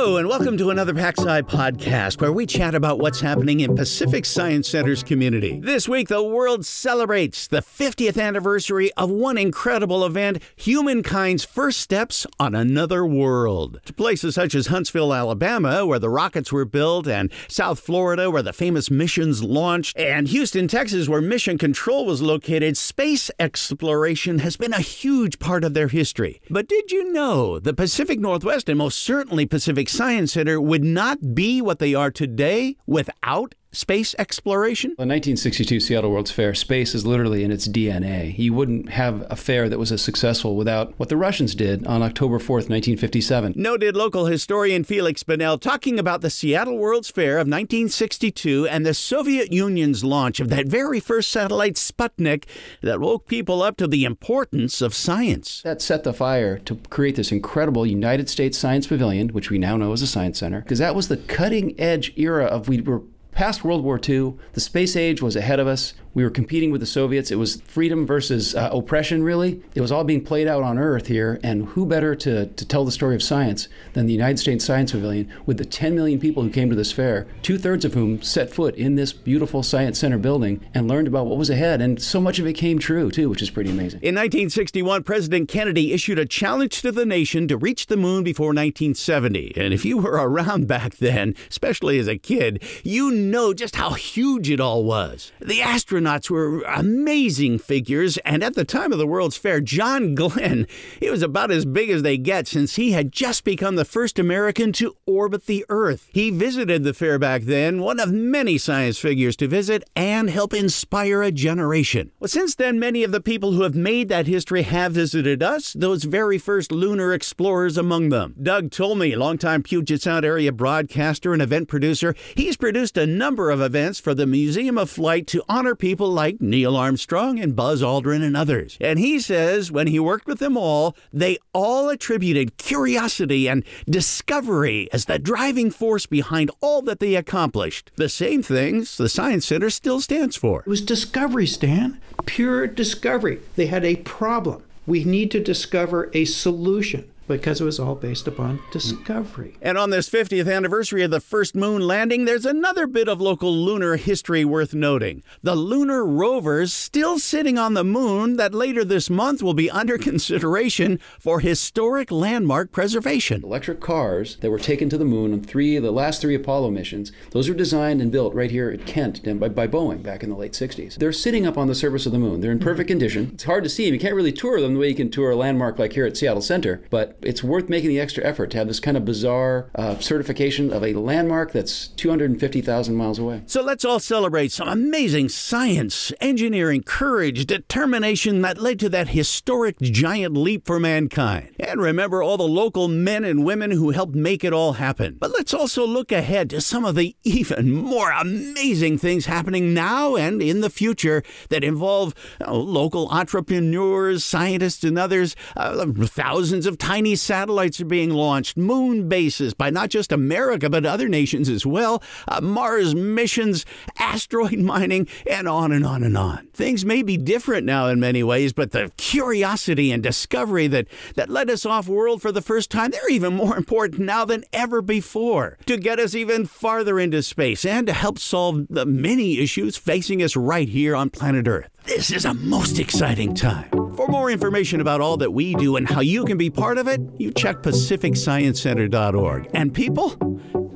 Hello, and welcome to another PacSci podcast where we chat about what's happening in Pacific Science Center's community. This week, the world celebrates the 50th anniversary of one incredible event humankind's first steps on another world. To places such as Huntsville, Alabama, where the rockets were built, and South Florida, where the famous missions launched, and Houston, Texas, where Mission Control was located, space exploration has been a huge part of their history. But did you know the Pacific Northwest and most certainly Pacific Science Center would not be what they are today without space exploration? The 1962 Seattle World's Fair, space is literally in its DNA. You wouldn't have a fair that was as successful without what the Russians did on October 4th, 1957. Noted local historian Feliks Banel talking about the Seattle World's Fair of 1962 and the Soviet Union's launch of that very first satellite Sputnik that woke people up to the importance of science. That set the fire to create this incredible United States Science Pavilion, which we now know as a science center, because that was the cutting edge era of we were past World War II. The space age was ahead of us. We were competing with the Soviets. It was freedom versus uh, oppression, really. It was all being played out on Earth here. And who better to, to tell the story of science than the United States Science Pavilion with the 10 million people who came to this fair, two thirds of whom set foot in this beautiful Science Center building and learned about what was ahead. And so much of it came true, too, which is pretty amazing. In 1961, President Kennedy issued a challenge to the nation to reach the moon before 1970. And if you were around back then, especially as a kid, you know just how huge it all was. The astronauts were amazing figures, and at the time of the World's Fair, John Glenn, he was about as big as they get since he had just become the first American to orbit the Earth. He visited the fair back then, one of many science figures to visit and help inspire a generation. Well, since then, many of the people who have made that history have visited us, those very first lunar explorers among them. Doug Tolmie, longtime Puget Sound area broadcaster and event producer, he's produced a number of events for the Museum of Flight to honor people like Neil Armstrong and Buzz Aldrin and others. And he says when he worked with them all, they all attributed curiosity and discovery as the driving force behind all that they accomplished. The same things the Science Center still stands for. It was discovery, Stan. Pure discovery. They had a problem. We need to discover a solution because it was all based upon discovery. And on this 50th anniversary of the first moon landing, there's another bit of local lunar history worth noting. The lunar rovers still sitting on the moon that later this month will be under consideration for historic landmark preservation. Electric cars that were taken to the moon on three of the last three Apollo missions, those were designed and built right here at Kent by, by Boeing back in the late 60s. They're sitting up on the surface of the moon. They're in perfect mm-hmm. condition. It's hard to see them. You can't really tour them the way you can tour a landmark like here at Seattle Center, but it's worth making the extra effort to have this kind of bizarre uh, certification of a landmark that's 250,000 miles away. So let's all celebrate some amazing science, engineering, courage, determination that led to that historic giant leap for mankind. And remember all the local men and women who helped make it all happen. But let's also look ahead to some of the even more amazing things happening now and in the future that involve uh, local entrepreneurs, scientists, and others. Uh, thousands of tiny satellites are being launched, moon bases by not just America, but other nations as well, uh, Mars missions, asteroid mining, and on and on and on. Things may be different now in many ways, but the curiosity and discovery that, that led us off world for the first time, they're even more important now than ever before to get us even farther into space and to help solve the many issues facing us right here on planet Earth. This is a most exciting time. For more information about all that we do and how you can be part of it, you check pacificsciencecenter.org. And people,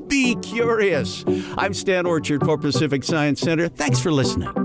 be curious. I'm Stan Orchard for Pacific Science Center. Thanks for listening.